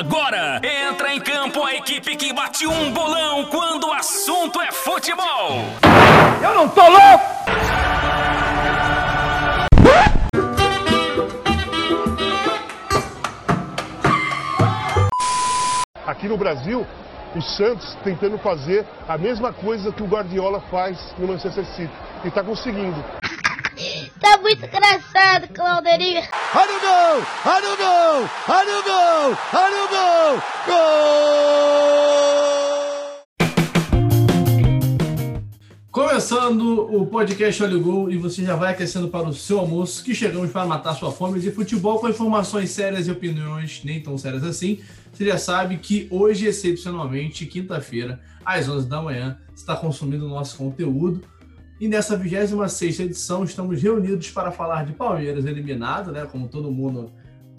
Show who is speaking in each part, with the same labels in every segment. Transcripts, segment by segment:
Speaker 1: agora entra em campo a equipe que bate um bolão quando o assunto é futebol.
Speaker 2: Eu não tô louco!
Speaker 3: Aqui no Brasil, o Santos tentando fazer a mesma coisa que o Guardiola faz no Manchester City. E está conseguindo.
Speaker 4: Tá muito engraçado, Claudeirinho.
Speaker 5: Olha o gol! Olha o gol! Olha o gol! Olha o gol!
Speaker 6: Gol! Começando o podcast Olha o Gol e você já vai aquecendo para o seu almoço que chegamos para matar sua fome de futebol com informações sérias e opiniões nem tão sérias assim. Você já sabe que hoje, excepcionalmente, quinta-feira, às 11 da manhã, está consumindo o nosso conteúdo e nessa 26 edição estamos reunidos para falar de Palmeiras eliminado, né? Como todo mundo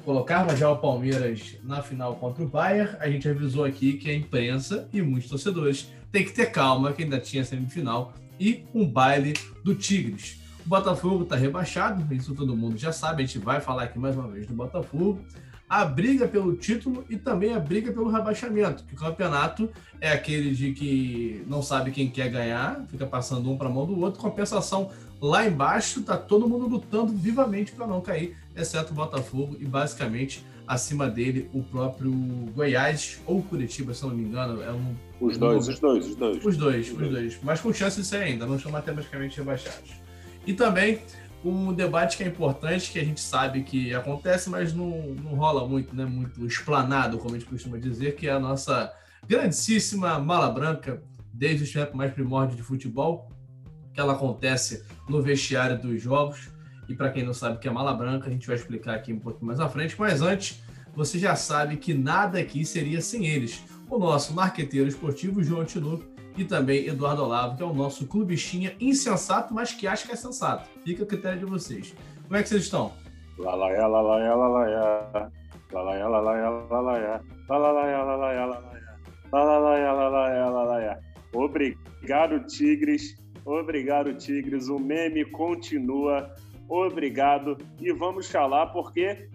Speaker 6: colocava já o Palmeiras na final contra o Bayern, a gente avisou aqui que a imprensa e muitos torcedores têm que ter calma, que ainda tinha semifinal e um baile do Tigres. O Botafogo está rebaixado, isso todo mundo já sabe, a gente vai falar aqui mais uma vez do Botafogo a briga pelo título e também a briga pelo rebaixamento, que o campeonato é aquele de que não sabe quem quer ganhar, fica passando um para a mão do outro. Compensação lá embaixo, tá todo mundo lutando vivamente para não cair, exceto o Botafogo e basicamente acima dele o próprio Goiás ou Curitiba, se não me engano. É um,
Speaker 7: os, dois, os dois, os dois,
Speaker 6: os dois. Os dois, dois. Mas com chance de ser ainda, não são matematicamente rebaixados. E também um debate que é importante, que a gente sabe que acontece, mas não, não rola muito, né? Muito explanado, como a gente costuma dizer, que é a nossa grandíssima mala branca, desde os tempos mais primórdios de futebol, que ela acontece no vestiário dos jogos. E para quem não sabe o que é mala branca, a gente vai explicar aqui um pouquinho mais à frente. Mas antes, você já sabe que nada aqui seria sem eles. O nosso marqueteiro esportivo, João Tinoco, e também Eduardo Olavo, que é o nosso clubistinha insensato, mas que acha que é sensato. Fica a critério de vocês. Como é que vocês estão?
Speaker 7: Obrigado, Tigres. Obrigado, Tigres. O meme continua. Obrigado. E vamos falar porque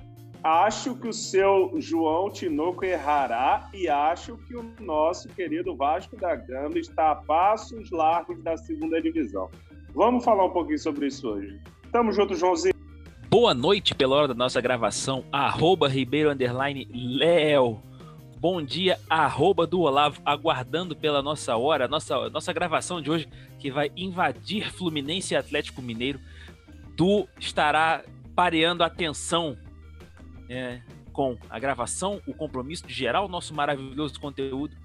Speaker 7: Acho que o seu João Tinoco errará e acho que o nosso querido Vasco da Gama está a passos largos da segunda divisão. Vamos falar um pouquinho sobre isso hoje. Tamo junto, Joãozinho.
Speaker 1: Boa noite pela hora da nossa gravação, arroba Ribeiro Underline Léo. Bom dia, arroba do Olavo, aguardando pela nossa hora, nossa, nossa gravação de hoje, que vai invadir Fluminense e Atlético Mineiro. Du estará pareando a atenção é, com a gravação, o compromisso de gerar o nosso maravilhoso conteúdo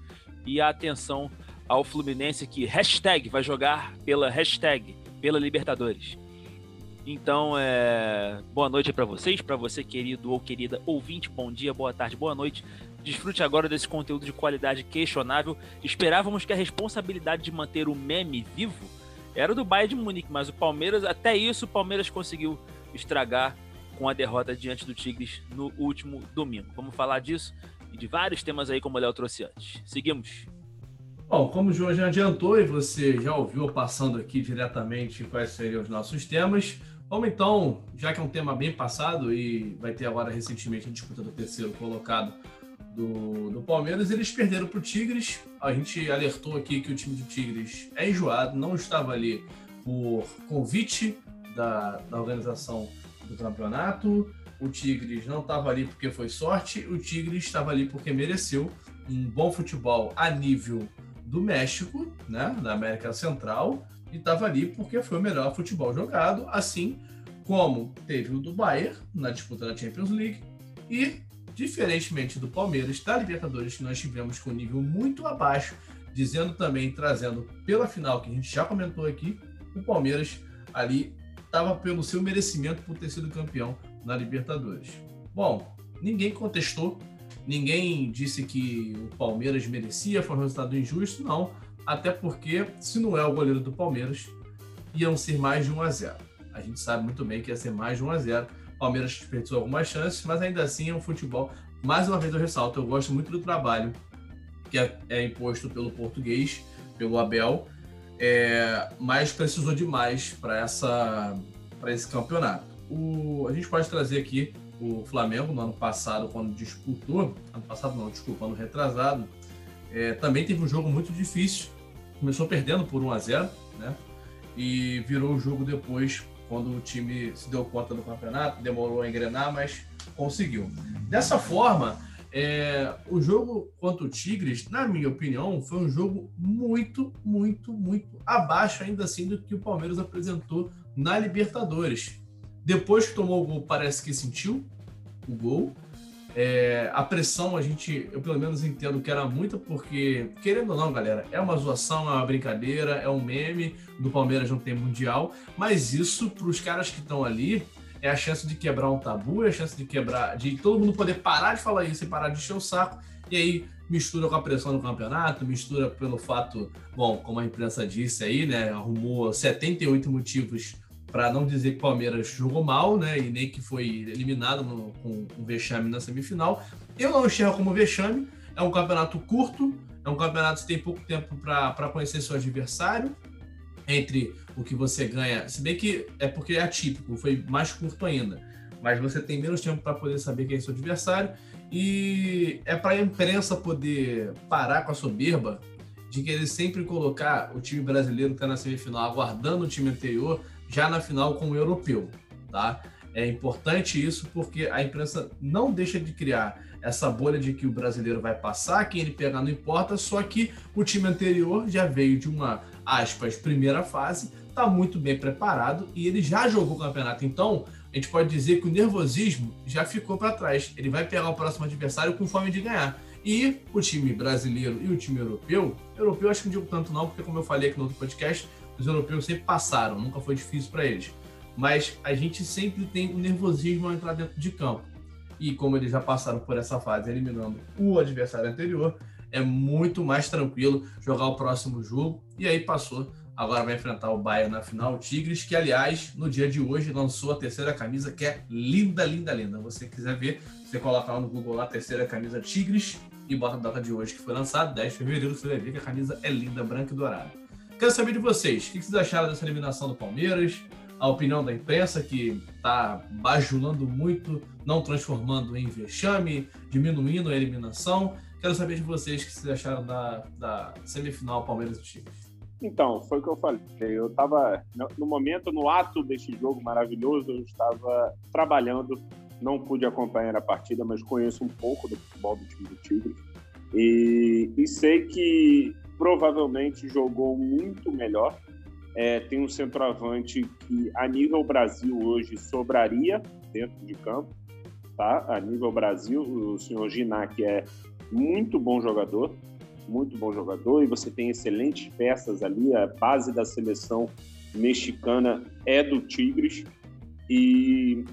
Speaker 1: e a atenção ao Fluminense que hashtag vai jogar pela hashtag pela Libertadores. Então, é... boa noite para vocês, para você querido ou querida ouvinte, bom dia, boa tarde, boa noite. Desfrute agora desse conteúdo de qualidade questionável. Esperávamos que a responsabilidade de manter o meme vivo era do Bayern de Munique, mas o Palmeiras, até isso, o Palmeiras conseguiu estragar com a derrota diante do Tigres no último domingo. Vamos falar disso e de vários temas aí, como o Léo trouxe antes. Seguimos.
Speaker 6: Bom, como o João já adiantou e você já ouviu passando aqui diretamente quais seriam os nossos temas, vamos então, já que é um tema bem passado e vai ter agora recentemente a disputa do terceiro colocado do, do Palmeiras, eles perderam para o Tigres. A gente alertou aqui que o time do Tigres é enjoado, não estava ali por convite da, da organização do campeonato. O Tigres não estava ali porque foi sorte, o Tigres estava ali porque mereceu um bom futebol a nível do México, né, da América Central, e estava ali porque foi o melhor futebol jogado, assim como teve o do Bayern na disputa da Champions League e diferentemente do Palmeiras, da Libertadores que nós tivemos com nível muito abaixo, dizendo também trazendo pela final que a gente já comentou aqui, o Palmeiras ali estava pelo seu merecimento por ter sido campeão na Libertadores. Bom, ninguém contestou, ninguém disse que o Palmeiras merecia, foi um resultado injusto, não. Até porque, se não é o goleiro do Palmeiras, iam ser mais de 1 a 0. A gente sabe muito bem que ia ser mais de 1 a 0. O Palmeiras desperdiçou algumas chances, mas ainda assim é um futebol. Mais uma vez eu ressalto, eu gosto muito do trabalho que é, é imposto pelo português, pelo Abel, é, mas precisou demais para essa para esse campeonato. O, a gente pode trazer aqui o Flamengo no ano passado, quando disputou, ano passado não, desculpa, ano retrasado, é, também teve um jogo muito difícil. Começou perdendo por 1 a 0 né? E virou o jogo depois, quando o time se deu conta do campeonato, demorou a engrenar, mas conseguiu. Dessa forma, é, o jogo contra o Tigres, na minha opinião, foi um jogo muito, muito, muito abaixo ainda assim do que o Palmeiras apresentou na Libertadores. Depois que tomou o gol, parece que sentiu o gol. É, a pressão, a gente, eu pelo menos entendo que era muita, porque, querendo ou não, galera, é uma zoação, é uma brincadeira, é um meme do Palmeiras não tem mundial, mas isso, para os caras que estão ali, é a chance de quebrar um tabu, é a chance de quebrar, de todo mundo poder parar de falar isso e parar de encher o saco, e aí mistura com a pressão do campeonato, mistura pelo fato, bom, como a imprensa disse aí, né, arrumou 78 motivos para não dizer que o Palmeiras jogou mal, né, e nem que foi eliminado no, com o vexame na semifinal. Eu não enxergo como vexame, é um campeonato curto, é um campeonato que tem pouco tempo para conhecer seu adversário, entre o que você ganha, se bem que é porque é atípico, foi mais curto ainda, mas você tem menos tempo para poder saber quem é seu adversário, e é para a imprensa poder parar com a soberba de querer sempre colocar o time brasileiro que está na semifinal aguardando o time anterior já na final com o europeu, tá? É importante isso porque a imprensa não deixa de criar essa bolha de que o brasileiro vai passar, quem ele pegar não importa, só que o time anterior já veio de uma, aspas, primeira fase, está muito bem preparado e ele já jogou o campeonato. Então, a gente pode dizer que o nervosismo já ficou para trás. Ele vai pegar o próximo adversário com fome de ganhar. E o time brasileiro e o time europeu, europeu acho que não digo tanto não, porque como eu falei aqui no outro podcast, os europeus sempre passaram, nunca foi difícil para eles. Mas a gente sempre tem o nervosismo ao entrar dentro de campo. E como eles já passaram por essa fase eliminando o adversário anterior, é muito mais tranquilo jogar o próximo jogo. E aí passou. Agora vai enfrentar o Bayern na final, o Tigres, que aliás, no dia de hoje, lançou a terceira camisa, que é linda, linda, linda. você quiser ver, você coloca lá no Google lá, terceira camisa Tigres, e bota a data de hoje que foi lançado, 10 de fevereiro, você vai ver que a camisa é linda, branca e dourada. Quero saber de vocês, o que vocês acharam dessa eliminação do Palmeiras? A opinião da imprensa, que está bajulando muito, não transformando em vexame, diminuindo a eliminação. Quero saber de vocês o que vocês acharam da, da semifinal Palmeiras e Tigres.
Speaker 7: Então, foi o que eu falei. Eu estava, no momento, no ato deste jogo maravilhoso, eu estava trabalhando, não pude acompanhar a partida, mas conheço um pouco do futebol do time do Tigres. E, e sei que provavelmente jogou muito melhor. É, tem um centroavante que, a nível Brasil, hoje sobraria dentro de campo. Tá? A nível Brasil, o senhor Ginac é muito bom jogador, muito bom jogador, e você tem excelentes peças ali. A base da seleção mexicana é do Tigres. E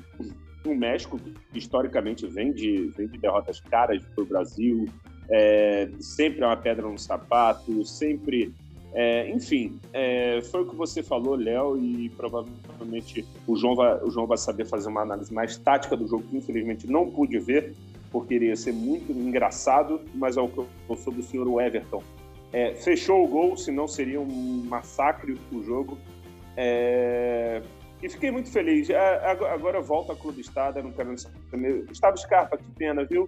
Speaker 7: o México, historicamente, vem de, vem de derrotas caras para o Brasil, é, sempre é uma pedra no sapato, sempre. É, enfim, é, foi o que você falou, Léo, e provavelmente o João, vai, o João vai saber fazer uma análise mais tática do jogo, que infelizmente não pude ver, porque iria ser muito engraçado, mas é o que eu sou do senhor Everton. É, fechou o gol, senão seria um massacre o jogo. É, e fiquei muito feliz. É, agora volta a Clube Estado, não quero. Gustavo Scarpa, que pena, viu?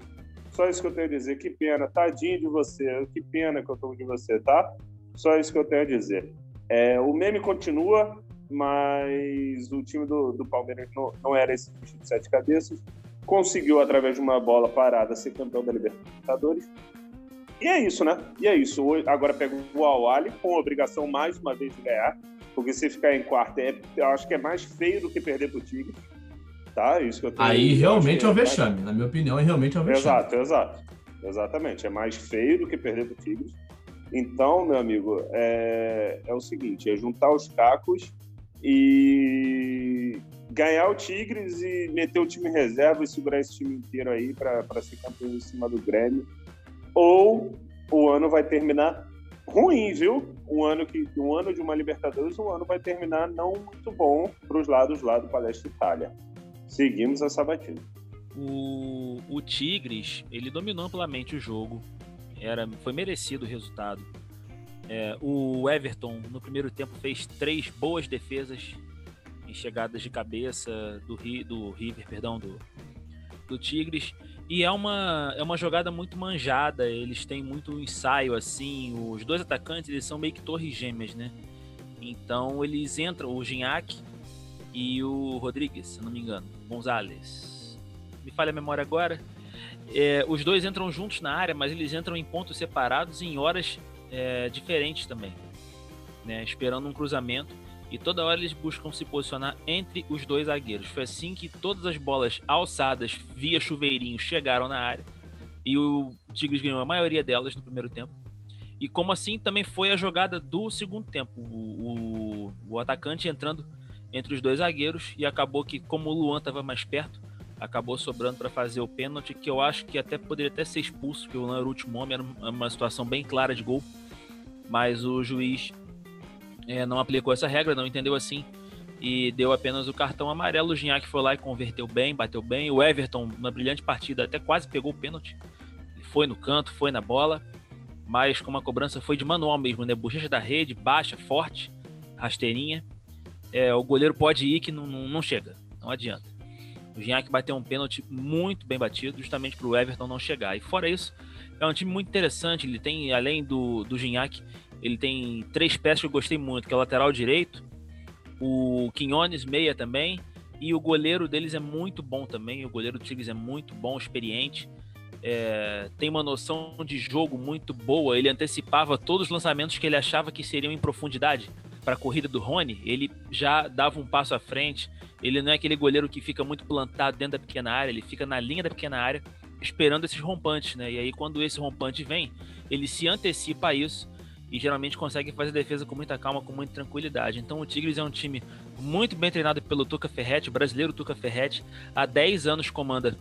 Speaker 7: Só isso que eu tenho a dizer. Que pena, tadinho de você. Que pena que eu tô de você, tá? Só isso que eu tenho a dizer. É, o meme continua, mas o time do, do Palmeiras não, não era esse bicho de sete cabeças. Conseguiu, através de uma bola parada, ser campeão da Libertadores. E é isso, né? E é isso. Agora pega o Awali com a obrigação mais uma vez de ganhar, porque se ficar em quarto, é, eu acho que é mais feio do que perder pro Tigre. Tá? Isso que eu tenho,
Speaker 6: Aí realmente é um vexame, mais... na minha opinião, é realmente é um vexame.
Speaker 7: Exato, exato. Exatamente. É mais feio do que perder pro Tigres. Então, meu amigo, é, é o seguinte: é juntar os cacos e ganhar o Tigres e meter o time reserva e segurar esse time inteiro aí para ser campeão em cima do Grêmio. Ou o ano vai terminar ruim, viu? Um ano que um ano de uma Libertadores, um ano vai terminar não muito bom para os lados lá do Palestra Itália seguimos a sabatina.
Speaker 1: O, o Tigres, ele dominou amplamente o jogo. Era, foi merecido o resultado. É, o Everton, no primeiro tempo, fez três boas defesas em chegadas de cabeça do, do River, perdão, do, do Tigres. E é uma, é uma jogada muito manjada, eles têm muito ensaio, assim. Os dois atacantes, eles são meio que torres gêmeas, né? Então eles entram, o Gignac e o Rodrigues, se não me engano, Gonzalez. Me falha a memória agora. É, os dois entram juntos na área, mas eles entram em pontos separados e em horas é, diferentes também, né? Esperando um cruzamento e toda hora eles buscam se posicionar entre os dois zagueiros. Foi assim que todas as bolas alçadas via chuveirinho chegaram na área e o Tigres ganhou a maioria delas no primeiro tempo. E como assim também foi a jogada do segundo tempo, o, o, o atacante entrando entre os dois zagueiros e acabou que como o Luan estava mais perto, acabou sobrando para fazer o pênalti que eu acho que até poderia até ser expulso, porque o Luan era o último homem, era uma situação bem clara de gol, mas o juiz é, não aplicou essa regra, não entendeu assim e deu apenas o cartão amarelo. O Gignac foi lá e converteu bem, bateu bem. O Everton, uma brilhante partida, até quase pegou o pênalti. Foi no canto, foi na bola, mas como a cobrança foi de manual mesmo, né? Bochecha da rede, baixa, forte, rasteirinha. É, o goleiro pode ir que não, não, não chega, não adianta. O Gignac bateu um pênalti muito bem batido, justamente para o Everton não chegar. E fora isso, é um time muito interessante. Ele tem, além do, do Gignac, ele tem três peças que eu gostei muito, que é o lateral direito, o Quinones meia também, e o goleiro deles é muito bom também. O goleiro do Tigres é muito bom, experiente. É, tem uma noção de jogo muito boa. Ele antecipava todos os lançamentos que ele achava que seriam em profundidade para a corrida do Rony. Ele já dava um passo à frente. Ele não é aquele goleiro que fica muito plantado dentro da pequena área. Ele fica na linha da pequena área esperando esses rompantes, né? E aí quando esse rompante vem, ele se antecipa a isso e geralmente consegue fazer defesa com muita calma, com muita tranquilidade. Então o Tigres é um time muito bem treinado pelo Tuca Ferretti, brasileiro Tuca Ferretti, há 10 anos comanda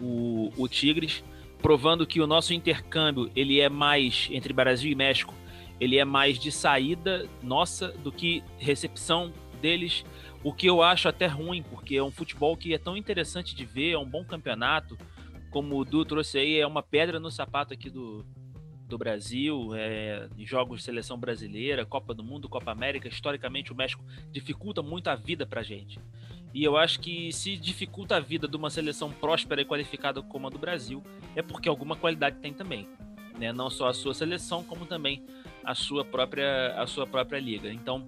Speaker 1: o, o Tigres, provando que o nosso intercâmbio ele é mais entre Brasil e México, ele é mais de saída nossa do que recepção deles, o que eu acho até ruim, porque é um futebol que é tão interessante de ver, é um bom campeonato, como o Du trouxe aí, é uma pedra no sapato aqui do, do Brasil, é, jogos de seleção brasileira, Copa do Mundo, Copa América, historicamente o México dificulta muito a vida pra gente. E eu acho que se dificulta a vida de uma seleção próspera e qualificada como a do Brasil, é porque alguma qualidade tem também. Né? Não só a sua seleção, como também a sua própria, a sua própria liga. Então,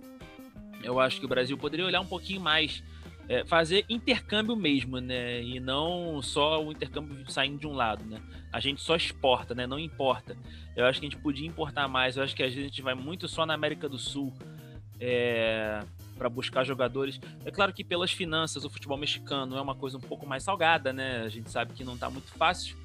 Speaker 1: eu acho que o Brasil poderia olhar um pouquinho mais é, fazer intercâmbio mesmo, né? E não só o intercâmbio saindo de um lado, né? A gente só exporta, né? Não importa. Eu acho que a gente podia importar mais. Eu acho que a gente vai muito só na América do Sul é, para buscar jogadores. É claro que pelas finanças o futebol mexicano é uma coisa um pouco mais salgada, né? A gente sabe que não está muito fácil,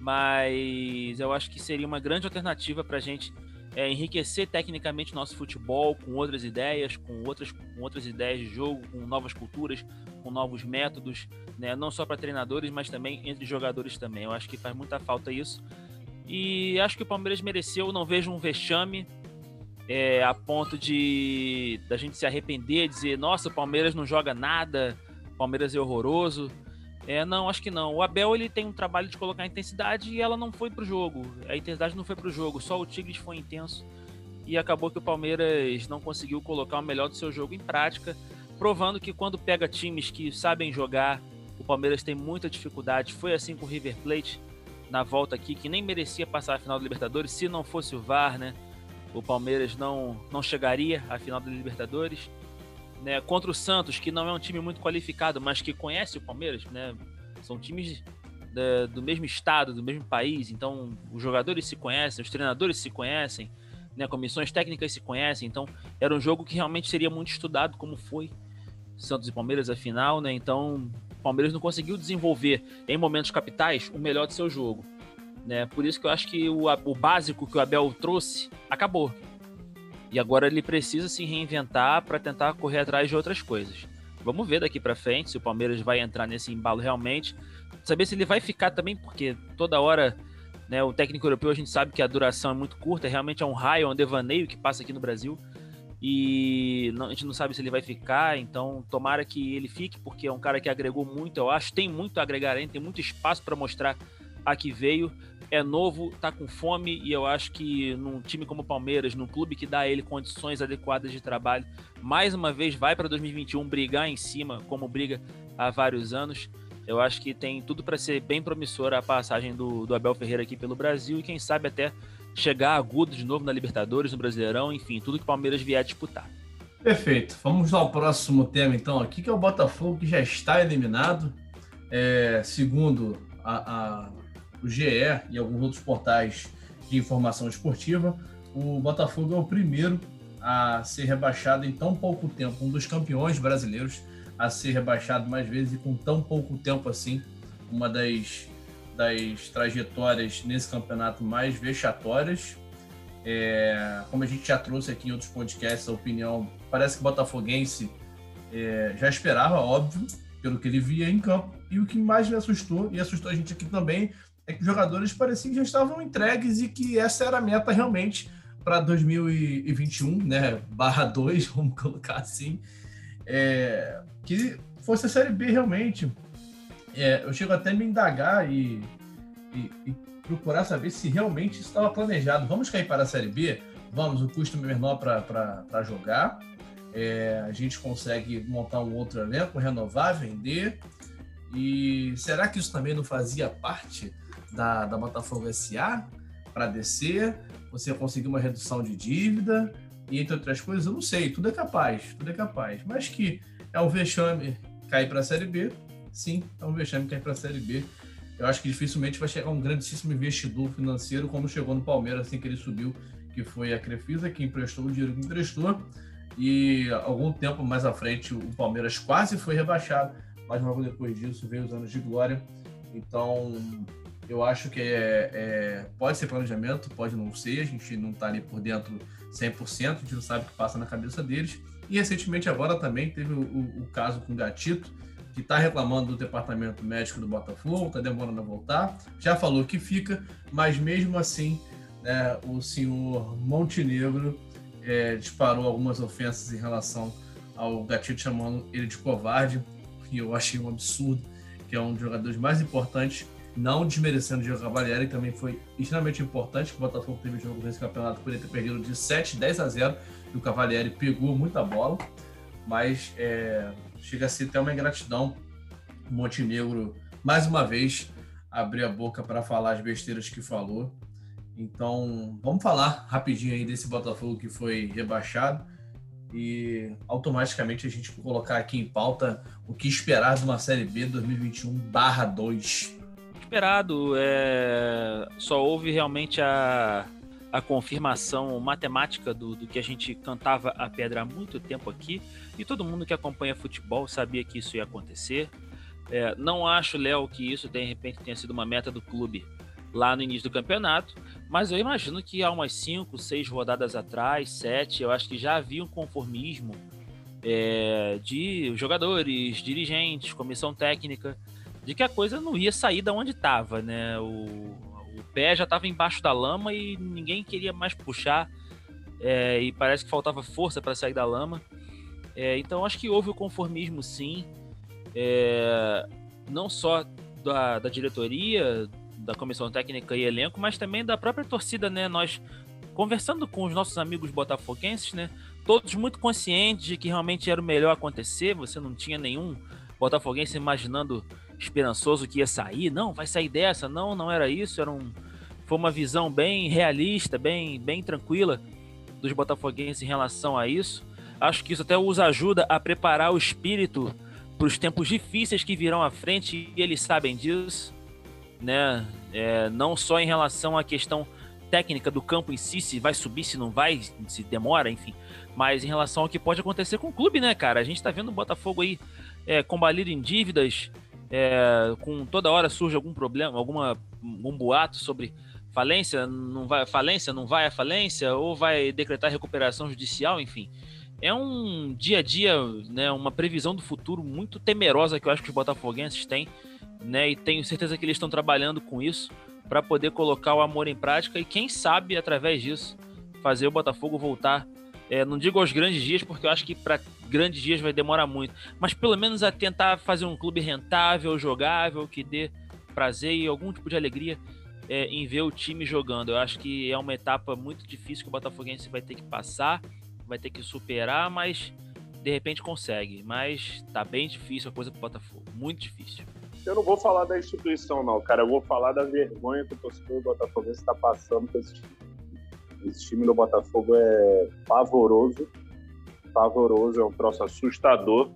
Speaker 1: mas eu acho que seria uma grande alternativa para a gente é, enriquecer tecnicamente nosso futebol com outras ideias, com outras, com outras ideias de jogo, com novas culturas, com novos métodos, né? não só para treinadores, mas também entre jogadores também. Eu acho que faz muita falta isso. E acho que o Palmeiras mereceu, não vejo um vexame é, a ponto de da gente se arrepender, dizer, nossa, o Palmeiras não joga nada, o Palmeiras é horroroso. É, não, acho que não. O Abel ele tem um trabalho de colocar intensidade e ela não foi pro jogo. A intensidade não foi pro jogo, só o Tigres foi intenso. E acabou que o Palmeiras não conseguiu colocar o melhor do seu jogo em prática, provando que quando pega times que sabem jogar, o Palmeiras tem muita dificuldade. Foi assim com o River Plate na volta aqui, que nem merecia passar a final da Libertadores se não fosse o VAR, né? O Palmeiras não, não chegaria à final da Libertadores né, contra o Santos, que não é um time muito qualificado, mas que conhece o Palmeiras, né? São times da, do mesmo estado, do mesmo país, então os jogadores se conhecem, os treinadores se conhecem, né, comissões técnicas se conhecem, então era um jogo que realmente seria muito estudado, como foi Santos e Palmeiras a final, né? Então o Palmeiras não conseguiu desenvolver em momentos capitais o melhor do seu jogo. Né? Por isso que eu acho que o, o básico que o Abel trouxe acabou. E agora ele precisa se reinventar para tentar correr atrás de outras coisas. Vamos ver daqui para frente se o Palmeiras vai entrar nesse embalo realmente. Saber se ele vai ficar também, porque toda hora né, o técnico europeu a gente sabe que a duração é muito curta, realmente é um raio, é um devaneio que passa aqui no Brasil. E não, a gente não sabe se ele vai ficar, então tomara que ele fique, porque é um cara que agregou muito, eu acho. Tem muito a agregar ainda, tem muito espaço para mostrar a que veio é novo, tá com fome e eu acho que num time como o Palmeiras, num clube que dá a ele condições adequadas de trabalho, mais uma vez vai para 2021 brigar em cima, como briga há vários anos. Eu acho que tem tudo para ser bem promissora a passagem do, do Abel Ferreira aqui pelo Brasil e quem sabe até chegar agudo de novo na Libertadores, no Brasileirão, enfim, tudo que o Palmeiras vier disputar.
Speaker 6: Perfeito. Vamos ao próximo tema então aqui, que é o Botafogo que já está eliminado. É, segundo a, a, o GE e alguns outros portais de informação esportiva, o Botafogo é o primeiro a ser rebaixado em tão pouco tempo, um dos campeões brasileiros a ser rebaixado mais vezes e com tão pouco tempo assim, uma das, das trajetórias nesse campeonato mais vexatórias. É, como a gente já trouxe aqui em outros podcasts, a opinião parece que o Botafoguense é, já esperava, óbvio, pelo que ele via em campo. E o que mais me assustou, e assustou a gente aqui também, é que os jogadores pareciam que já estavam entregues e que essa era a meta realmente para 2021, né? Barra 2, vamos colocar assim. É, que fosse a Série B realmente. É, eu chego até a me indagar e, e, e, procurar saber se realmente estava planejado. Vamos cair para a Série B? Vamos, o custo menor para jogar. É, a gente consegue montar um outro elenco, renovar, vender. E será que isso também não fazia parte da, da Botafogo SA para descer? Você conseguir uma redução de dívida e entre outras coisas, eu não sei, tudo é capaz, tudo é capaz. Mas que é um vexame cair para a Série B, sim, é um vexame cair para a Série B. Eu acho que dificilmente vai chegar um grandíssimo investidor financeiro como chegou no Palmeiras assim que ele subiu, que foi a Crefisa, que emprestou o dinheiro que emprestou. E algum tempo mais à frente o Palmeiras quase foi rebaixado, mas logo depois disso veio os anos de glória. Então eu acho que é, é, pode ser planejamento, pode não ser, a gente não está ali por dentro 100%, a gente não sabe o que passa na cabeça deles. E recentemente agora também teve o, o, o caso com o Gatito, que está reclamando do departamento médico do Botafogo, está demorando a voltar, já falou que fica, mas mesmo assim né, o senhor Montenegro é, disparou algumas ofensas em relação ao Gatito, chamando ele de covarde, e eu achei um absurdo, que é um dos jogadores mais importantes, não desmerecendo o Diego Cavalieri, que também foi extremamente importante, que o Botafogo teve jogo nesse campeonato, poderia ter perdido de 7, 10 a 0, e o Cavalieri pegou muita bola, mas é, chega a ser até uma ingratidão o Montenegro, mais uma vez, abrir a boca para falar as besteiras que falou, então, vamos falar rapidinho aí desse Botafogo que foi rebaixado e automaticamente a gente colocar aqui em pauta o que esperar de uma Série B 2021/2.
Speaker 1: Esperado, é... só houve realmente a, a confirmação matemática do, do que a gente cantava a pedra há muito tempo aqui e todo mundo que acompanha futebol sabia que isso ia acontecer. É, não acho, Léo, que isso de repente tenha sido uma meta do clube lá no início do campeonato, mas eu imagino que há umas 5, 6 rodadas atrás, 7, eu acho que já havia um conformismo é, de jogadores, dirigentes, comissão técnica, de que a coisa não ia sair da onde estava, né? O, o pé já estava embaixo da lama e ninguém queria mais puxar, é, e parece que faltava força para sair da lama. É, então acho que houve o conformismo sim, é, não só da, da diretoria, da comissão técnica e elenco, mas também da própria torcida, né? Nós conversando com os nossos amigos botafoguenses, né? Todos muito conscientes de que realmente era o melhor acontecer, você não tinha nenhum botafoguense imaginando esperançoso que ia sair, não, vai sair dessa, não, não era isso, era um foi uma visão bem realista, bem bem tranquila dos botafoguenses em relação a isso. Acho que isso até os ajuda a preparar o espírito para os tempos difíceis que virão à frente e eles sabem disso né? É, não só em relação à questão técnica do campo em si, se vai subir, se não vai, se demora, enfim, mas em relação ao que pode acontecer com o clube, né, cara? A gente tá vendo o Botafogo aí é, combalido em dívidas, é, com toda hora surge algum problema, alguma, algum boato sobre falência, não vai falência, não vai a falência, ou vai decretar recuperação judicial, enfim. É um dia a dia, né, uma previsão do futuro muito temerosa que eu acho que os botafoguenses têm né? E tenho certeza que eles estão trabalhando com isso para poder colocar o amor em prática e quem sabe através disso fazer o Botafogo voltar. É, não digo aos grandes dias, porque eu acho que para grandes dias vai demorar muito, mas pelo menos a tentar fazer um clube rentável, jogável, que dê prazer e algum tipo de alegria é, em ver o time jogando. Eu acho que é uma etapa muito difícil que o Botafoguense vai ter que passar, vai ter que superar, mas de repente consegue. Mas tá bem difícil a coisa pro Botafogo, muito difícil.
Speaker 7: Eu não vou falar da instituição, não, cara. Eu vou falar da vergonha que o torcedor do Botafogo está passando com esse time. Esse time do Botafogo é pavoroso. Pavoroso, é um troço assustador.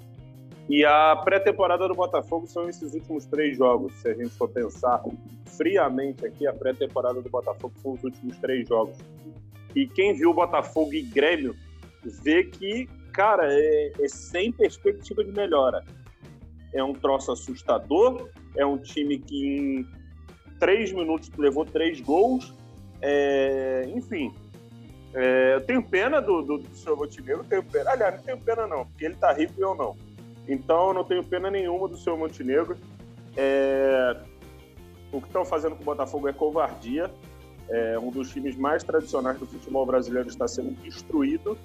Speaker 7: E a pré-temporada do Botafogo são esses últimos três jogos. Se a gente for pensar friamente aqui, a pré-temporada do Botafogo são os últimos três jogos. E quem viu Botafogo e Grêmio vê que, cara, é, é sem perspectiva de melhora. É um troço assustador, é um time que em três minutos levou três gols. É, enfim, é, eu tenho pena do, do, do seu Montenegro, tenho pena. Aliás, não tenho pena não, porque ele tá rico e eu não. Então, eu não tenho pena nenhuma do seu Montenegro. É, o que estão fazendo com o Botafogo é covardia. É, um dos times mais tradicionais do futebol brasileiro está sendo destruído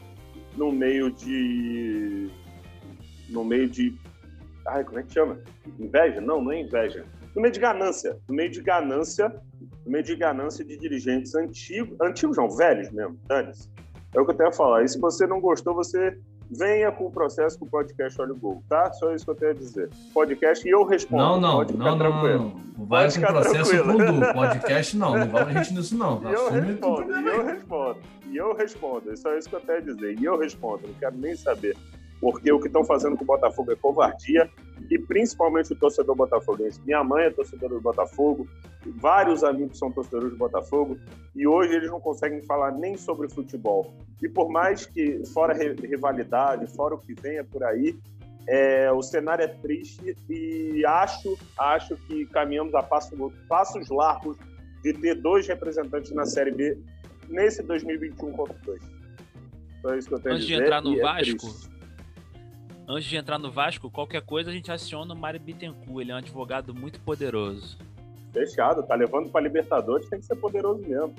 Speaker 7: no meio de. No meio de. Ai, como é que chama? Inveja? Não, não é inveja. No meio de ganância. No meio de ganância. No meio de ganância de dirigentes antigos. Antigos não, velhos mesmo. Dane-se. É o que eu tenho a falar. E se você não gostou, você venha com o processo com o podcast Olha o Gol, tá? Só isso que eu tenho a dizer. Podcast e eu respondo.
Speaker 6: Não, não, Pode não, não, não, não. Vai com o processo com o Podcast não, não vamos a gente nisso não.
Speaker 7: E eu respondo, e eu respondo, e eu respondo. É só isso que eu tenho a dizer. E eu respondo, não quero nem saber porque o que estão fazendo com o Botafogo é covardia e principalmente o torcedor botafoguense. Minha mãe é torcedora do Botafogo, vários amigos são torcedores do Botafogo e hoje eles não conseguem falar nem sobre futebol. E por mais que, fora rivalidade, fora o que venha por aí, é, o cenário é triste e acho, acho que caminhamos a passo, passos largos de ter dois representantes na Série B nesse 2021 contra dois. Então é isso que eu tenho
Speaker 1: Antes
Speaker 7: a dizer.
Speaker 1: de entrar no é Vasco, triste antes de entrar no Vasco, qualquer coisa a gente aciona o Mário Bittencourt. Ele é um advogado muito poderoso.
Speaker 7: Fechado, tá levando pra Libertadores, tem que ser poderoso mesmo.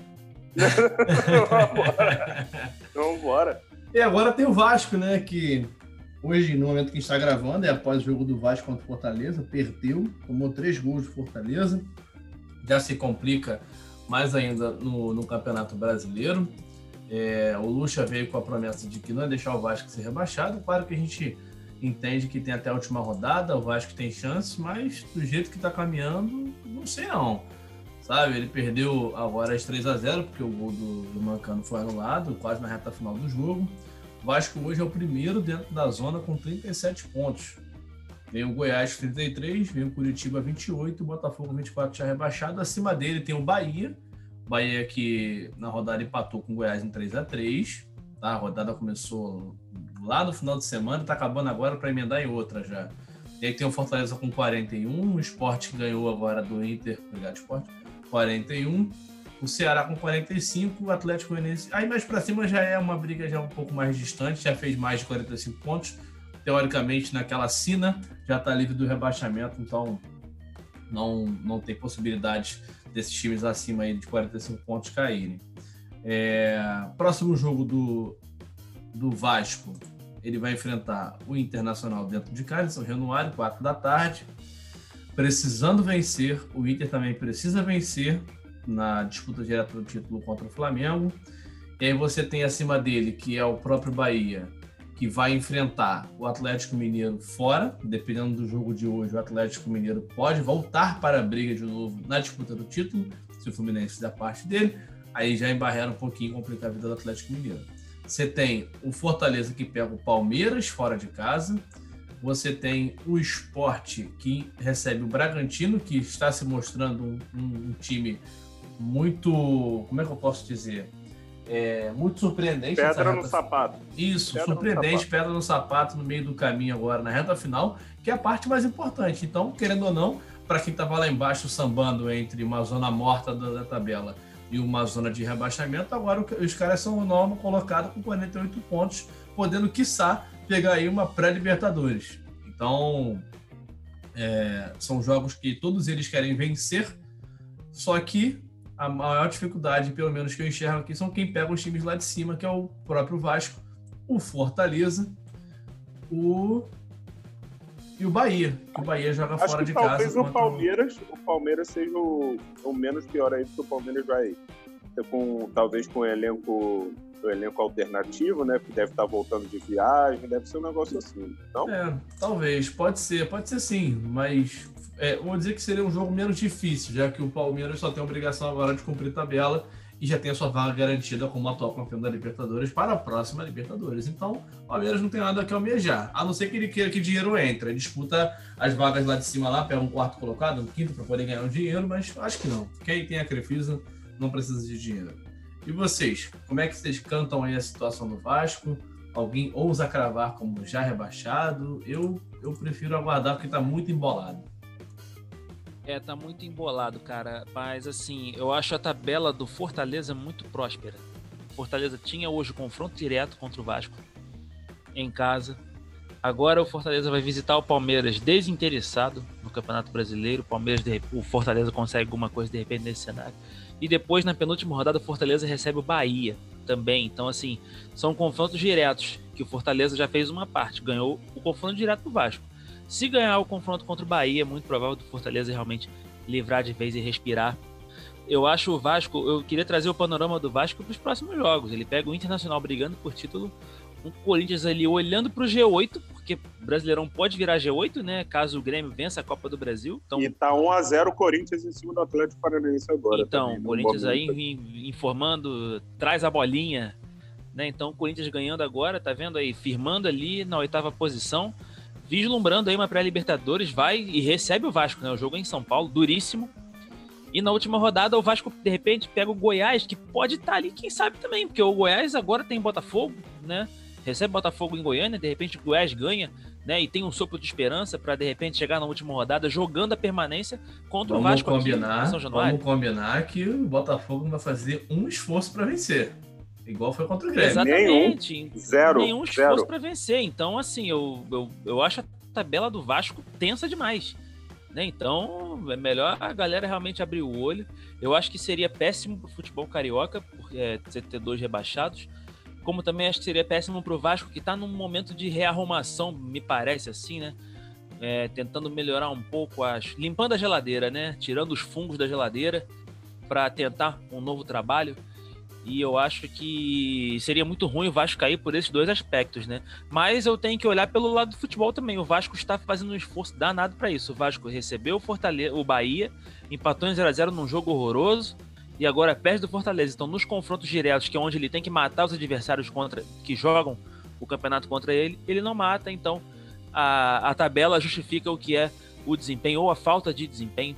Speaker 7: Vamos embora.
Speaker 6: E agora tem o Vasco, né? Que hoje, no momento que a gente está gravando, é após o jogo do Vasco contra o Fortaleza, perdeu, tomou três gols de Fortaleza. Já se complica mais ainda no, no Campeonato Brasileiro. É, o Lucha veio com a promessa de que não ia deixar o Vasco ser rebaixado. Claro que a gente entende que tem até a última rodada, o Vasco tem chance, mas do jeito que está caminhando, não sei não. Sabe, ele perdeu agora as 3 a 0 porque o gol do, do Mancano foi anulado, quase na reta final do jogo. O Vasco hoje é o primeiro dentro da zona com 37 pontos. Vem o Goiás 33, vem o Curitiba 28, o Botafogo 24 já rebaixado. Acima dele tem o Bahia. Bahia que na rodada empatou com o Goiás em 3 a 3 tá? A rodada começou lá no final de semana, está acabando agora para emendar em outra já. E aí tem o Fortaleza com 41, o Sport que ganhou agora do Inter, obrigado, Sport, 41, o Ceará com 45, o Atlético Goianiense. Aí mais para cima já é uma briga já um pouco mais distante, já fez mais de 45 pontos. Teoricamente, naquela sina, já está livre do rebaixamento, então não, não tem possibilidade desses times acima aí de 45 pontos caírem. É, próximo jogo do, do Vasco ele vai enfrentar o Internacional dentro de casa, em São Januário, 4 da tarde. Precisando vencer, o Inter também precisa vencer na disputa direta do título contra o Flamengo. E aí você tem acima dele, que é o próprio Bahia, que vai enfrentar o Atlético Mineiro fora. Dependendo do jogo de hoje, o Atlético Mineiro pode voltar para a briga de novo na disputa do título, se o Fluminense fizer parte dele. Aí já embarrera um pouquinho complicar a vida do Atlético Mineiro. Você tem o Fortaleza que pega o Palmeiras fora de casa. Você tem o Esporte que recebe o Bragantino, que está se mostrando um, um, time muito. Como é que eu posso dizer? É, muito surpreendente.
Speaker 7: Pedra no sapato.
Speaker 6: Isso, pedra surpreendente, no pedra no sapato no meio do caminho agora, na reta final, que é a parte mais importante. Então, querendo ou não, para quem estava lá embaixo sambando entre uma zona morta da, da tabela e uma zona de rebaixamento. Agora os caras são o novo colocado com 48 pontos, podendo, quiçá, pegar aí uma pré-Libertadores. Então, é, são jogos que todos eles querem vencer, só que a maior dificuldade, pelo menos que eu enxergo aqui, são quem pega os times lá de cima, que é o próprio Vasco, o Fortaleza, o e o Bahia, que o Bahia joga
Speaker 7: Acho
Speaker 6: fora
Speaker 7: de
Speaker 6: casa.
Speaker 7: Talvez o Palmeiras, o Palmeiras seja o, o menos pior aí, porque o Palmeiras vai com talvez com um elenco do elenco alternativo, né? Que deve estar voltando de viagem, deve ser um negócio assim. Não?
Speaker 6: É, talvez, pode ser, pode ser sim, mas é, vou dizer que seria um jogo menos difícil, já que o Palmeiras só tem a obrigação agora de cumprir tabela e já tem a sua vaga garantida como atual campeão da Libertadores para a próxima Libertadores. Então, o Palmeiras não tem nada que almejar, a não ser que ele queira que dinheiro entre. Ele disputa as vagas lá de cima lá, pega um quarto colocado, um quinto para poder ganhar um dinheiro, mas acho que não. Quem tem a Crefisa não precisa de dinheiro. E vocês, como é que vocês cantam aí a situação do Vasco? Alguém ousa cravar como já rebaixado? Eu, eu prefiro aguardar porque está muito embolado.
Speaker 1: É, tá muito embolado, cara. Mas assim, eu acho a tabela do Fortaleza muito próspera. Fortaleza tinha hoje confronto direto contra o Vasco em casa. Agora o Fortaleza vai visitar o Palmeiras desinteressado no Campeonato Brasileiro. O Palmeiras, o Fortaleza consegue alguma coisa de repente nesse cenário. E depois, na penúltima rodada, o Fortaleza recebe o Bahia também. Então, assim, são confrontos diretos que o Fortaleza já fez uma parte. Ganhou o confronto direto do Vasco. Se ganhar o confronto contra o Bahia, é muito provável do Fortaleza realmente livrar de vez e respirar. Eu acho o Vasco, eu queria trazer o panorama do Vasco para os próximos jogos. Ele pega o Internacional brigando por título, o Corinthians ali olhando para o G8, porque o Brasileirão pode virar G8, né? Caso o Grêmio vença a Copa do Brasil.
Speaker 7: Então... E tá 1 a 0 o Corinthians em cima do Atlético Paranaense agora.
Speaker 1: Então, o Corinthians aí informando, traz a bolinha, né? Então, o Corinthians ganhando agora, tá vendo aí, firmando ali na oitava posição vislumbrando aí uma pré-Libertadores, vai e recebe o Vasco, né? O jogo é em São Paulo, duríssimo. E na última rodada o Vasco, de repente, pega o Goiás, que pode estar tá ali, quem sabe também, porque o Goiás agora tem Botafogo, né? Recebe Botafogo em Goiânia, de repente o Goiás ganha, né? E tem um sopro de esperança para de repente chegar na última rodada jogando a permanência contra
Speaker 6: vamos
Speaker 1: o Vasco
Speaker 6: combinar, aqui São Januário. Vamos combinar que o Botafogo vai fazer um esforço para vencer. Igual foi contra o Grêmio.
Speaker 1: Exatamente.
Speaker 7: Nenhum, zero,
Speaker 1: nenhum esforço para vencer. Então, assim, eu, eu, eu acho a tabela do Vasco tensa demais. Né? Então, é melhor a galera realmente abrir o olho. Eu acho que seria péssimo pro futebol carioca, porque é, ter dois rebaixados. Como também acho que seria péssimo pro Vasco, que está num momento de rearrumação, me parece assim, né? É, tentando melhorar um pouco as. limpando a geladeira, né? Tirando os fungos da geladeira para tentar um novo trabalho. E eu acho que seria muito ruim o Vasco cair por esses dois aspectos, né? Mas eu tenho que olhar pelo lado do futebol também. O Vasco está fazendo um esforço danado para isso. O Vasco recebeu o Fortaleza, o Bahia, empatou em 0 a 0 num jogo horroroso e agora perde do Fortaleza. Então, nos confrontos diretos, que é onde ele tem que matar os adversários contra que jogam o campeonato contra ele, ele não mata. Então, a, a tabela justifica o que é o desempenho ou a falta de desempenho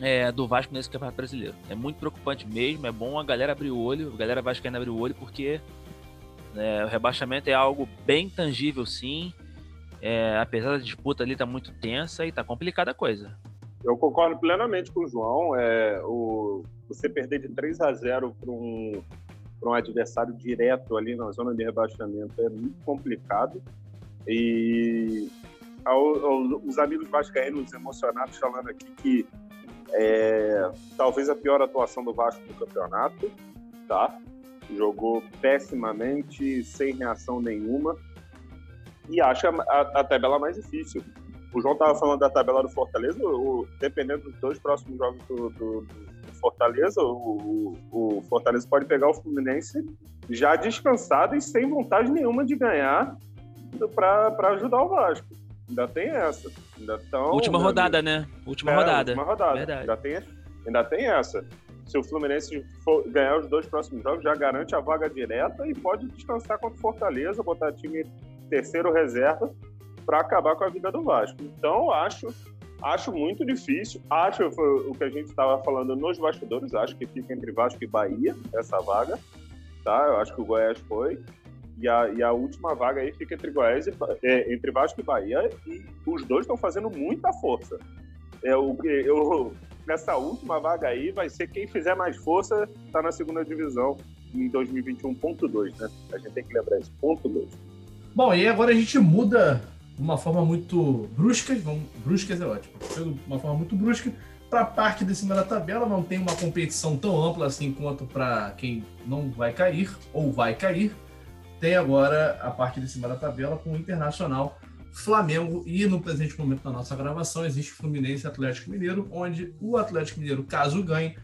Speaker 1: é, do Vasco nesse Campeonato Brasileiro. É muito preocupante mesmo, é bom a galera abrir o olho, a galera vascaína abrir o olho, porque é, o rebaixamento é algo bem tangível, sim. É, apesar da disputa ali tá muito tensa e tá complicada a coisa.
Speaker 7: Eu concordo plenamente com o João. É, o, você perder de 3 a 0 para um, um adversário direto ali na zona de rebaixamento é muito complicado. E ao, ao, os amigos vascaínos emocionados falando aqui que é, talvez a pior atuação do Vasco no campeonato, tá? Jogou pessimamente, sem reação nenhuma. E acha a, tabela mais difícil. O João estava falando da tabela do Fortaleza, o, dependendo dos dois próximos jogos do, do, do Fortaleza, o, o, Fortaleza pode pegar o Fluminense já descansado e sem vontade nenhuma de ganhar para ajudar o Vasco. Ainda tem essa. Ainda tão,
Speaker 1: última rodada, né? Última é, rodada.
Speaker 7: Última rodada. Verdade. Ainda tem, ainda tem essa. Se o Fluminense for ganhar os dois próximos jogos, já garante a vaga direta e pode descansar contra o Fortaleza, botar time terceiro reserva para acabar com a vida do Vasco. Então, acho acho muito difícil. Acho o que a gente estava falando nos bastidores, acho que fica entre Vasco e Bahia essa vaga. Tá? Eu acho que o Goiás foi. E a, e a última vaga aí fica entre Goiás e, é, entre Vasco e Bahia, e os dois estão fazendo muita força. É, o, eu, nessa última vaga aí, vai ser quem fizer mais força, está na segunda divisão em 2021, ponto 2, né? A gente tem que lembrar isso, ponto 2.
Speaker 6: Bom, e agora a gente muda de uma forma muito brusca, vamos, bruscas é ótimo, de uma forma muito brusca, para a parte de cima da tabela, não tem uma competição tão ampla assim quanto para quem não vai cair ou vai cair tem agora a parte de cima da tabela com o Internacional, Flamengo e no presente momento da nossa gravação existe Fluminense e Atlético Mineiro, onde o Atlético Mineiro, caso ganhe,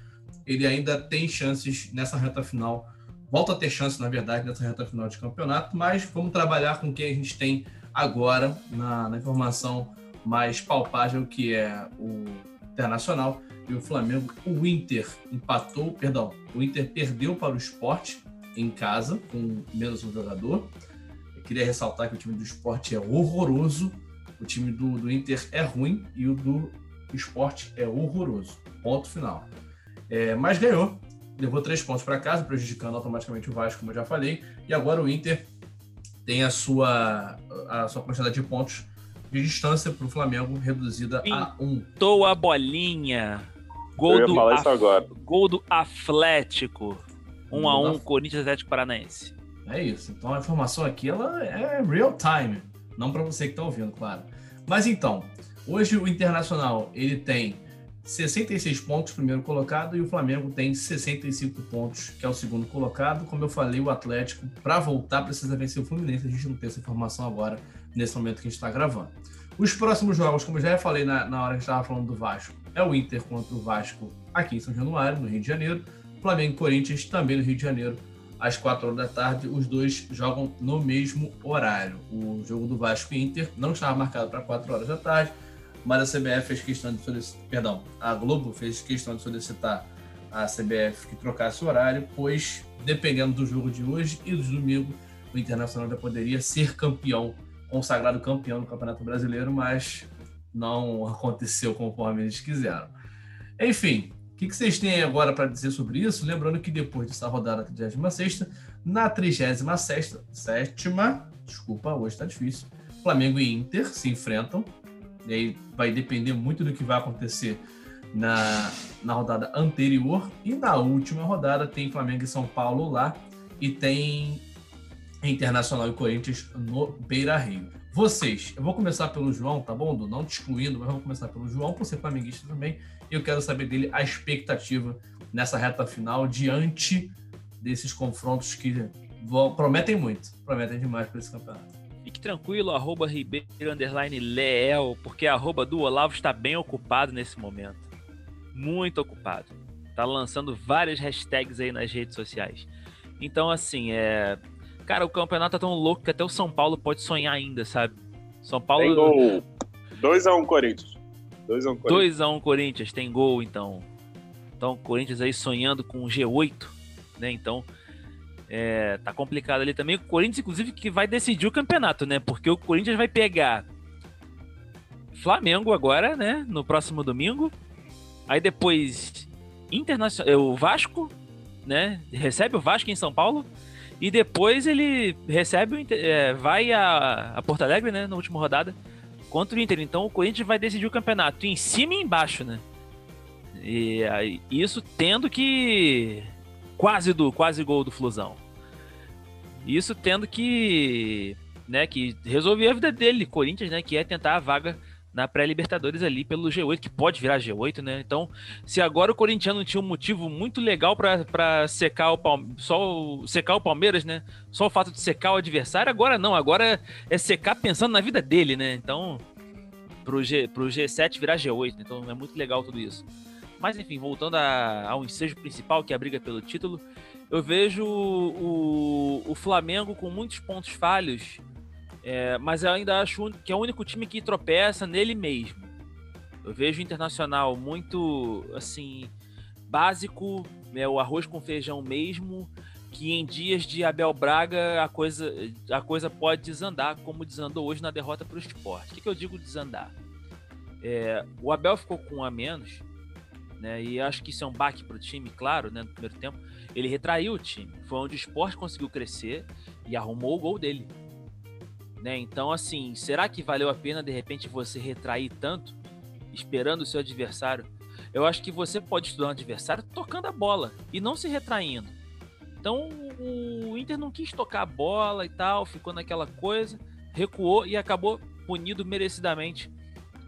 Speaker 6: ele ainda tem chances nessa reta final volta a ter chance, na verdade, nessa reta final de campeonato, mas vamos trabalhar com o que a gente tem agora na, na informação mais palpável, que é o Internacional e o Flamengo. O Inter empatou, perdão, o Inter perdeu para o esporte em casa, com menos um jogador. Eu queria ressaltar que o time do esporte é horroroso, o time do, do Inter é ruim e o do esporte é horroroso. Ponto final. É, mas ganhou, levou três pontos para casa, prejudicando automaticamente o Vasco, como eu já falei, e agora o Inter tem a sua, a sua quantidade de pontos de distância para o Flamengo reduzida a um.
Speaker 1: Pintou a bolinha. Gol do, af... Gol do Atlético. 1 um a 1 um, Corinthians Atlético Paranaense.
Speaker 6: É isso. Então a informação aqui ela é real time, não para você que está ouvindo, claro. Mas então, hoje o Internacional ele tem 66 pontos, primeiro colocado, e o Flamengo tem 65 pontos, que é o segundo colocado. Como eu falei, o Atlético, para voltar, precisa vencer o Fluminense. A gente não tem essa informação agora, nesse momento que a gente está gravando. Os próximos jogos, como eu já falei na, na hora que estava falando do Vasco, é o Inter contra o Vasco aqui em São Januário, no Rio de Janeiro. Flamengo e Corinthians também no Rio de Janeiro, às 4 horas da tarde. Os dois jogam no mesmo horário. O jogo do Vasco e Inter não estava marcado para 4 horas da tarde, mas a CBF fez questão de solicitar, perdão, a Globo fez questão de solicitar a CBF que trocasse o horário, pois dependendo do jogo de hoje e do domingo, o Internacional já poderia ser campeão, consagrado campeão do Campeonato Brasileiro, mas não aconteceu conforme eles quiseram. Enfim, o que, vocês têm agora para dizer sobre isso? Lembrando que depois dessa rodada 36, na 37, sétima, desculpa, hoje está difícil, Flamengo e Inter se enfrentam. E aí vai depender muito do que vai acontecer na, na rodada anterior. E na última rodada tem Flamengo e São Paulo lá e tem Internacional e Corinthians no Beira Rio. Vocês, eu vou começar pelo João, tá bom? Não te excluindo, mas vamos começar pelo João, por ser flamenguista também. Eu quero saber dele a expectativa nessa reta final diante desses confrontos que vão, prometem muito, prometem demais para esse campeonato.
Speaker 1: Fique tranquilo, arroba Ribeiro Leel, porque a arroba do Olavo está bem ocupado nesse momento. Muito ocupado. Tá lançando várias hashtags aí nas redes sociais. Então, assim, é Cara, o campeonato tá tão louco que até o São Paulo pode sonhar ainda, sabe? São Paulo.
Speaker 7: Tem gol. 2x1 um, Corinthians. 2x1 um,
Speaker 1: Corinthians. 2x1 um, Corinthians, tem gol então. Então, o Corinthians aí sonhando com o G8, né? Então, é, tá complicado ali também. O Corinthians, inclusive, que vai decidir o campeonato, né? Porque o Corinthians vai pegar Flamengo agora, né? No próximo domingo. Aí depois, Internacional, é, o Vasco, né? Recebe o Vasco em São Paulo. E depois ele recebe, o, é, vai a, a Porto Alegre, né, na última rodada, contra o Inter. Então o Corinthians vai decidir o campeonato em cima e embaixo, né? E aí, isso tendo que quase do quase gol do Flusão. Isso tendo que, né, que resolver a vida dele, Corinthians, né, que é tentar a vaga na pré-Libertadores ali pelo G8, que pode virar G8, né? Então, se agora o corintiano tinha um motivo muito legal para secar o Palme só o, secar o Palmeiras, né? Só o fato de secar o adversário, agora não, agora é secar pensando na vida dele, né? Então, pro, G, pro G7 virar G8, né? então é muito legal tudo isso. Mas enfim, voltando a, ao ensejo principal, que é a briga pelo título, eu vejo o, o Flamengo com muitos pontos falhos é, mas eu ainda acho que é o único time que tropeça nele mesmo. Eu vejo o Internacional muito, assim, básico, é o arroz com feijão mesmo, que em dias de Abel Braga a coisa, a coisa pode desandar, como desandou hoje na derrota para o esporte. O que, que eu digo desandar? É, o Abel ficou com um a menos, né, e acho que isso é um baque para o time, claro, né, no primeiro tempo. Ele retraiu o time. Foi onde o esporte conseguiu crescer e arrumou o gol dele. Né? Então, assim, será que valeu a pena de repente você retrair tanto, esperando o seu adversário? Eu acho que você pode estudar um adversário tocando a bola e não se retraindo. Então, o Inter não quis tocar a bola e tal, ficou naquela coisa, recuou e acabou punido merecidamente,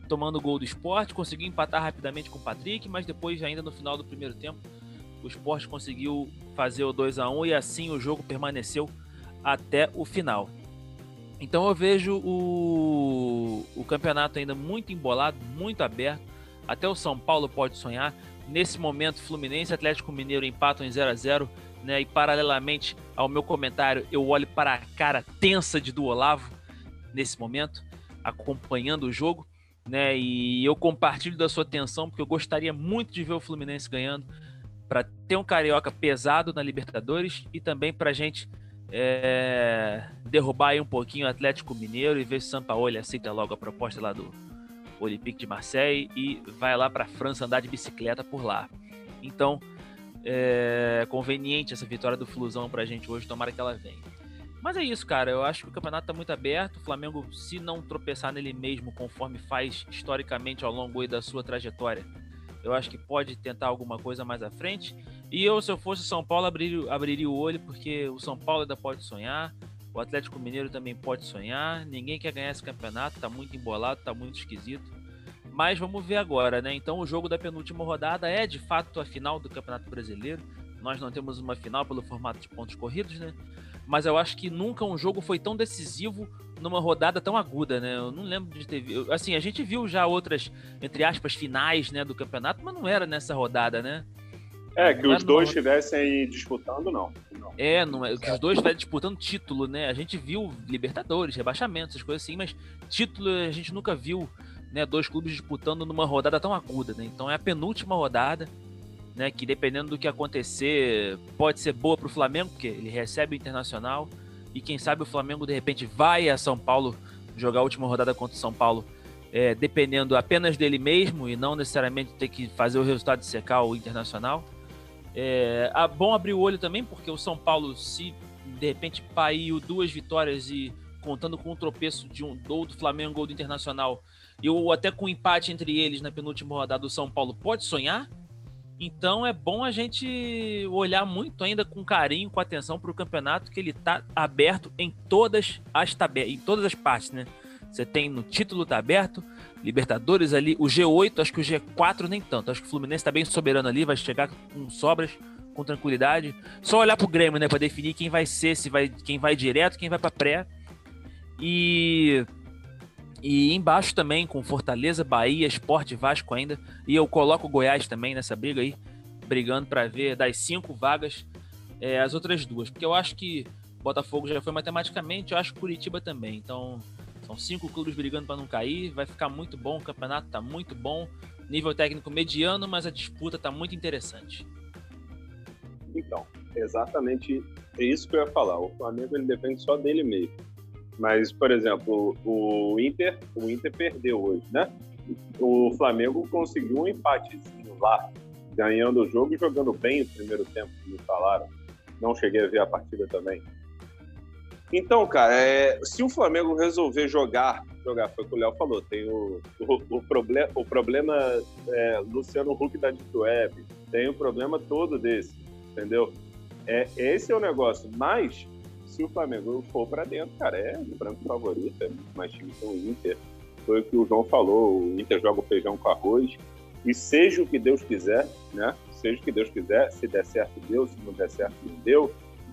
Speaker 1: tomando o gol do esporte, conseguiu empatar rapidamente com o Patrick, mas depois, ainda no final do primeiro tempo, o esporte conseguiu fazer o 2 a 1 e assim o jogo permaneceu até o final. Então eu vejo o, o campeonato ainda muito embolado, muito aberto. Até o São Paulo pode sonhar. Nesse momento, Fluminense e Atlético Mineiro empatam em 0 a 0 né? E paralelamente ao meu comentário, eu olho para a cara tensa de do Olavo nesse momento, acompanhando o jogo, né? E eu compartilho da sua atenção porque eu gostaria muito de ver o Fluminense ganhando para ter um carioca pesado na Libertadores e também para a gente é, derrubar aí um pouquinho o Atlético Mineiro e ver se o Sampaoli aceita logo a proposta lá do Olympique de Marseille e vai lá para a França andar de bicicleta por lá. Então, é conveniente essa vitória do Flusão para a gente hoje, tomara que ela venha. Mas é isso, cara. Eu acho que o campeonato está muito aberto. O Flamengo, se não tropeçar nele mesmo, conforme faz historicamente ao longo da sua trajetória, eu acho que pode tentar alguma coisa mais à frente. E eu, se eu fosse São Paulo, abriria, abriria o olho, porque o São Paulo ainda pode sonhar. O Atlético Mineiro também pode sonhar. Ninguém quer ganhar esse campeonato, tá muito embolado, tá muito esquisito. Mas vamos ver agora, né? Então o jogo da penúltima rodada é de fato a final do Campeonato Brasileiro. Nós não temos uma final pelo formato de pontos corridos, né? Mas eu acho que nunca um jogo foi tão decisivo numa rodada tão aguda, né? Eu não lembro de ter visto. Assim, a gente viu já outras, entre aspas, finais né, do campeonato, mas não era nessa rodada, né?
Speaker 7: É, que os dois estivessem disputando, não. não.
Speaker 1: É, não é, que os dois estivessem disputando título, né? A gente viu Libertadores, rebaixamentos, essas coisas assim, mas título a gente nunca viu, né? Dois clubes disputando numa rodada tão aguda, né? Então é a penúltima rodada, né? Que dependendo do que acontecer, pode ser boa para o Flamengo, porque ele recebe o Internacional e quem sabe o Flamengo de repente vai a São Paulo jogar a última rodada contra o São Paulo, é, dependendo apenas dele mesmo e não necessariamente ter que fazer o resultado de secar o Internacional. É bom abrir o olho também, porque o São Paulo, se de repente paiu duas vitórias e contando com o tropeço de um ou do Flamengo ou do Internacional, e ou até com um empate entre eles na penúltima rodada do São Paulo, pode sonhar. Então é bom a gente olhar muito ainda com carinho, com atenção para o campeonato, que ele está aberto em todas as tabelas, em todas as partes, né? Você tem no título tá aberto, Libertadores ali, o G8, acho que o G4 nem tanto. Acho que o Fluminense está bem soberano ali, vai chegar com sobras, com tranquilidade. Só olhar pro Grêmio, né, para definir quem vai ser, se vai quem vai direto, quem vai para pré. E e embaixo também com Fortaleza, Bahia, Esporte, Vasco ainda. E eu coloco o Goiás também nessa briga aí, brigando para ver das cinco vagas é, as outras duas, porque eu acho que Botafogo já foi matematicamente, eu acho Curitiba também. Então são cinco clubes brigando para não cair. Vai ficar muito bom. O campeonato está muito bom. Nível técnico mediano, mas a disputa está muito interessante.
Speaker 7: Então, exatamente é isso que eu ia falar. O Flamengo ele depende só dele mesmo. Mas, por exemplo, o Inter, o Inter perdeu hoje, né? O Flamengo conseguiu um empatezinho lá, ganhando o jogo e jogando bem o primeiro tempo, me falaram. Não cheguei a ver a partida também. Então, cara, é, se o Flamengo resolver jogar, jogar, foi o que o Léo falou, tem o, o, o, proble o problema é, Luciano Huck da Deep Web, tem o problema todo desse, entendeu? É, esse é o negócio, mas se o Flamengo for para dentro, cara, é o branco favorito, é mais time que o Inter. Foi o que o João falou, o Inter joga o feijão com arroz, e seja o que Deus quiser, né? Seja o que Deus quiser, se der certo, deu, se não der certo, não deu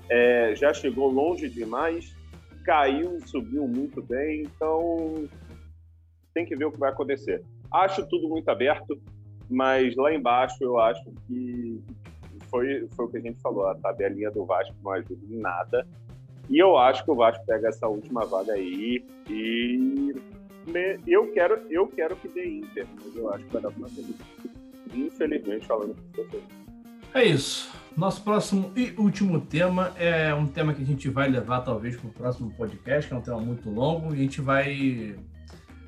Speaker 7: é, já chegou longe demais, caiu, subiu muito bem, então tem que ver o que vai acontecer. Acho tudo muito aberto, mas lá embaixo eu acho que foi, foi o que a gente falou, a tabelinha do Vasco não ajuda em nada. E eu acho que o Vasco pega essa última vaga aí e eu quero, eu quero que dê Inter, mas eu acho que vai dar pra Infelizmente, falando com vocês.
Speaker 6: É isso. Nosso próximo e último tema é um tema que a gente vai levar talvez para o próximo podcast, que é um tema muito longo, e a gente vai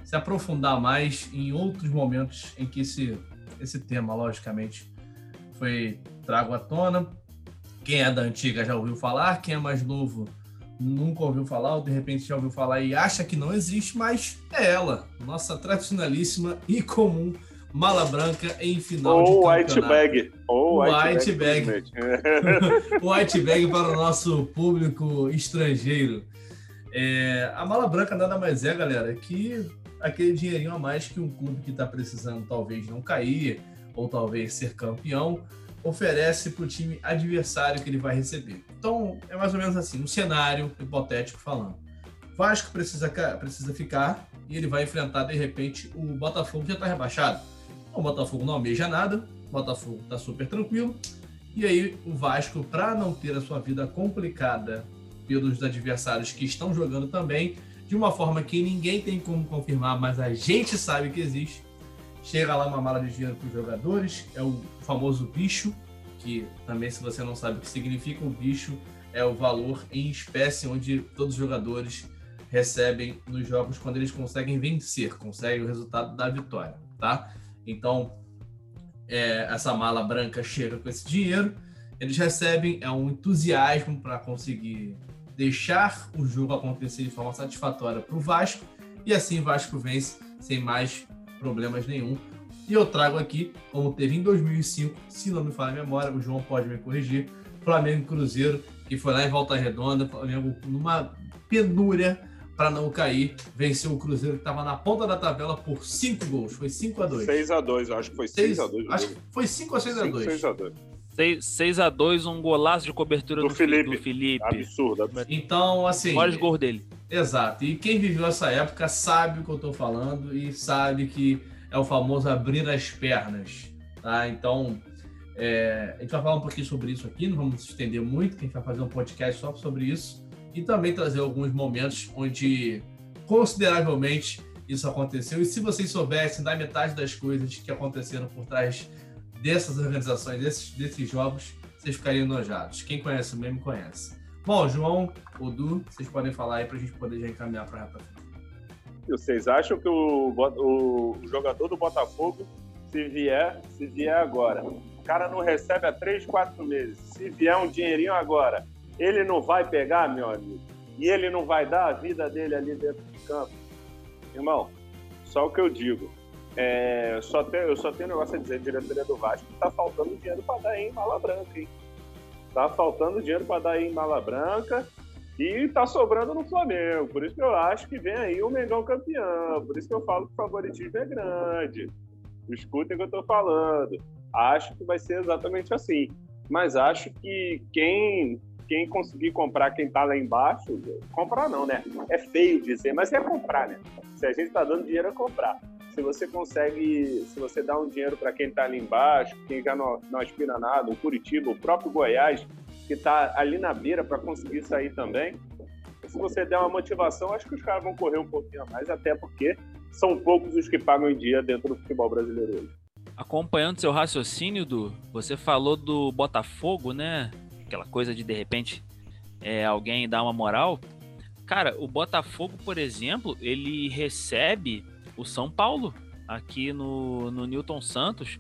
Speaker 6: se aprofundar mais em outros momentos em que esse, esse tema, logicamente, foi trago à tona. Quem é da antiga já ouviu falar, quem é mais novo nunca ouviu falar, ou de repente já ouviu falar e acha que não existe, mas é ela, nossa tradicionalíssima e comum Mala Branca em final
Speaker 7: Ou
Speaker 6: de.
Speaker 7: White Bag. Ou
Speaker 6: White, Bag. bag. white Bag para o nosso público estrangeiro. É, a Mala Branca nada mais é, galera, que aquele dinheirinho a mais que um clube que está precisando talvez não cair, ou talvez ser campeão, oferece para o time adversário que ele vai receber. Então, é mais ou menos assim, um cenário hipotético falando. Vasco precisa, precisa ficar e ele vai enfrentar, de repente, o Botafogo que já está rebaixado o Botafogo não almeja nada, o Botafogo está super tranquilo. E aí o Vasco, para não ter a sua vida complicada pelos adversários que estão jogando também, de uma forma que ninguém tem como confirmar, mas a gente sabe que existe, chega lá uma mala de dinheiro para os jogadores, é o famoso bicho, que também se você não sabe o que significa o bicho, é o valor em espécie onde todos os jogadores recebem nos jogos quando eles conseguem vencer, conseguem o resultado da vitória, tá? Então, é, essa mala branca chega com esse dinheiro, eles recebem é um entusiasmo para conseguir deixar o jogo acontecer de forma satisfatória para o Vasco e assim o Vasco vence sem mais problemas nenhum. E eu trago aqui, como teve em 2005, se não me falha a memória, o João pode me corrigir, Flamengo e Cruzeiro, que foi lá em Volta Redonda, Flamengo numa penúria para não cair, venceu o Cruzeiro que estava na ponta da tabela por 5 gols, foi 5 a 2
Speaker 7: 6 a 2 acho que foi 6 a 2
Speaker 6: Acho que foi 5 ou 6 a 2
Speaker 7: 6 a 2
Speaker 1: 6 a 2 um golaço de cobertura
Speaker 7: do,
Speaker 1: do,
Speaker 7: Felipe.
Speaker 1: do Felipe.
Speaker 7: Absurdo, absurdo.
Speaker 6: Então, assim.
Speaker 1: Vários gols dele.
Speaker 6: Exato. E quem viveu essa época sabe o que eu estou falando e sabe que é o famoso abrir as pernas. Tá? Então, é, a gente vai falar um pouquinho sobre isso aqui, não vamos estender muito, que a gente vai fazer um podcast só sobre isso e também trazer alguns momentos onde consideravelmente isso aconteceu. E se vocês soubessem da metade das coisas que aconteceram por trás dessas organizações, desses, desses jogos, vocês ficariam enojados. Quem conhece o meme conhece. Bom, João, Odu, vocês podem falar aí para a gente poder já encaminhar para a reta
Speaker 7: Vocês acham que o, o, jogador do Botafogo, se vier, se vier agora, o cara não recebe há três, quatro meses, se vier um dinheirinho agora, ele não vai pegar, meu amigo, e ele não vai dar a vida dele ali dentro de campo? Irmão, só o que eu digo, é, só tem, eu só tenho um negócio a dizer, diretoria do Vasco, tá faltando dinheiro para dar em mala branca, hein? Tá faltando dinheiro para dar em mala branca e tá sobrando no Flamengo. Por isso que eu acho que vem aí o Mengão campeão. Por isso que eu falo que o favoritismo é grande. Escutem o que eu tô falando. Acho que vai ser exatamente assim. Mas acho que quem quem conseguir comprar quem tá lá embaixo, comprar não, né? É feio dizer, mas é comprar, né? Se a gente tá dando dinheiro, é comprar se você consegue, se você dá um dinheiro para quem está ali embaixo, quem já não, não aspira nada, o Curitiba, o próprio Goiás, que está ali na beira para conseguir sair também, se você der uma motivação, acho que os caras vão correr um pouquinho a mais, até porque são poucos os que pagam em dia dentro do futebol brasileiro hoje.
Speaker 1: Acompanhando seu raciocínio, Du, você falou do Botafogo, né? Aquela coisa de de repente é, alguém dar uma moral. Cara, o Botafogo, por exemplo, ele recebe o São Paulo, aqui no, no Newton Santos,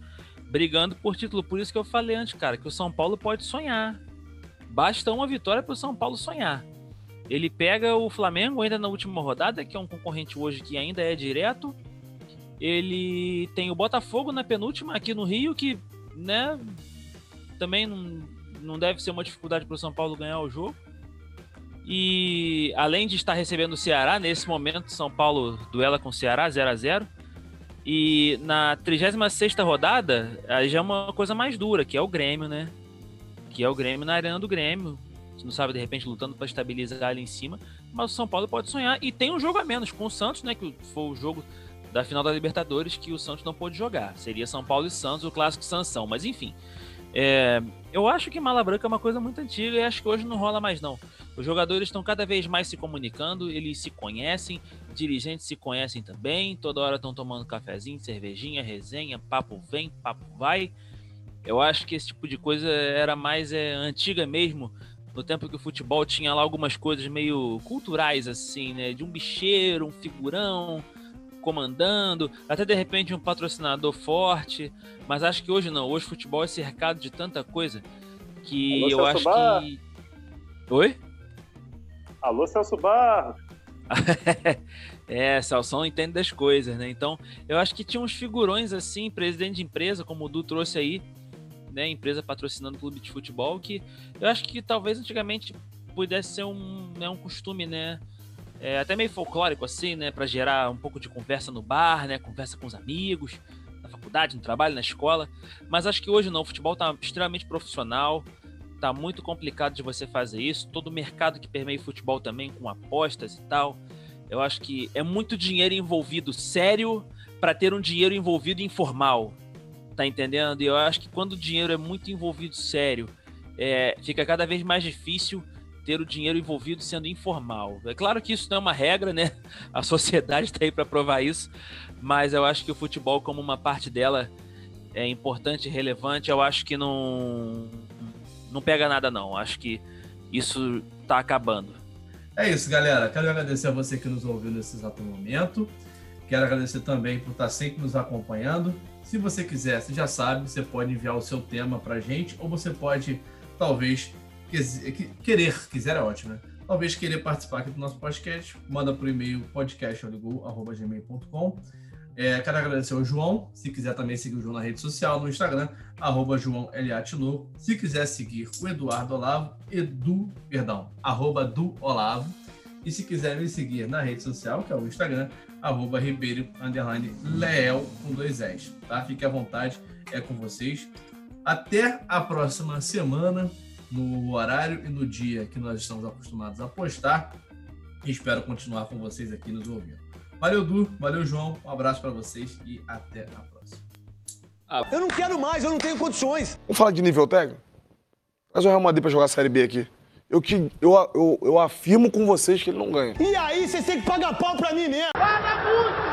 Speaker 1: brigando por título. Por isso que eu falei antes, cara, que o São Paulo pode sonhar. Basta uma vitória para o São Paulo sonhar. Ele pega o Flamengo ainda na última rodada, que é um concorrente hoje que ainda é direto. Ele tem o Botafogo na penúltima aqui no Rio, que né, também não, não deve ser uma dificuldade para o São Paulo ganhar o jogo. E além de estar recebendo o Ceará, nesse momento São Paulo duela com o Ceará 0 a 0 E na 36 rodada, aí já é uma coisa mais dura, que é o Grêmio, né? Que é o Grêmio na arena do Grêmio. Você não sabe, de repente, lutando para estabilizar ali em cima. Mas o São Paulo pode sonhar. E tem um jogo a menos com o Santos, né? Que foi o jogo da final da Libertadores que o Santos não pôde jogar. Seria São Paulo e Santos, o clássico Sansão. Mas enfim. É, eu acho que Mala Branca é uma coisa muito antiga e acho que hoje não rola mais não. Os jogadores estão cada vez mais se comunicando, eles se conhecem, dirigentes se conhecem também, toda hora estão tomando cafezinho, cervejinha, resenha, papo vem, papo vai. Eu acho que esse tipo de coisa era mais é, antiga mesmo, no tempo que o futebol tinha lá algumas coisas meio culturais, assim, né? De um bicheiro, um figurão comandando, até de repente um patrocinador forte, mas acho que hoje não. Hoje o futebol é cercado de tanta coisa que Alô, eu Celso acho que. Oi?
Speaker 7: Alô, Celso Barros.
Speaker 1: é, Salsão entende das coisas, né? Então, eu acho que tinha uns figurões assim, presidente de empresa, como o Du trouxe aí, né? Empresa patrocinando clube de futebol, que eu acho que talvez antigamente pudesse ser um, né, um costume, né? É, até meio folclórico assim, né? Para gerar um pouco de conversa no bar, né? Conversa com os amigos, na faculdade, no trabalho, na escola. Mas acho que hoje não, o futebol tá extremamente profissional tá muito complicado de você fazer isso. Todo o mercado que permeia o futebol também, com apostas e tal. Eu acho que é muito dinheiro envolvido sério para ter um dinheiro envolvido informal. Tá entendendo? E eu acho que quando o dinheiro é muito envolvido sério, é, fica cada vez mais difícil ter o dinheiro envolvido sendo informal. É claro que isso não é uma regra, né? A sociedade está aí para provar isso, mas eu acho que o futebol, como uma parte dela, é importante e relevante. Eu acho que não, não pega nada, não. Acho que isso está acabando.
Speaker 6: É isso, galera. Quero agradecer a você que nos ouviu nesse exato momento. Quero agradecer também por estar sempre nos acompanhando. Se você quiser, você já sabe, você pode enviar o seu tema para gente, ou você pode, talvez, querer, quiser é ótimo, né? Talvez querer participar aqui do nosso podcast, manda por e-mail podcastaligou.gmail.com. É, quero agradecer ao João. Se quiser também seguir o João na rede social, no Instagram, arroba João Se quiser seguir o Eduardo Olavo, Edu, perdão, arroba do Olavo. E se quiser me seguir na rede social, que é o Instagram, arroba Ribeiro, underline, Leel, com dois S, tá? Fique à vontade, é com vocês. Até a próxima semana, no horário e no dia que nós estamos acostumados a postar. E espero continuar com vocês aqui nos ouvindo. Valeu, Du, valeu, João, um abraço para vocês e até a próxima.
Speaker 5: Ah. Eu não quero mais, eu não tenho condições.
Speaker 8: Vamos falar de nível técnico? Traz o Real Madrid pra jogar a Série B aqui. Eu, que, eu, eu, eu afirmo com vocês que ele não ganha.
Speaker 5: E aí, vocês têm que pagar pau pra mim mesmo. Paga muito!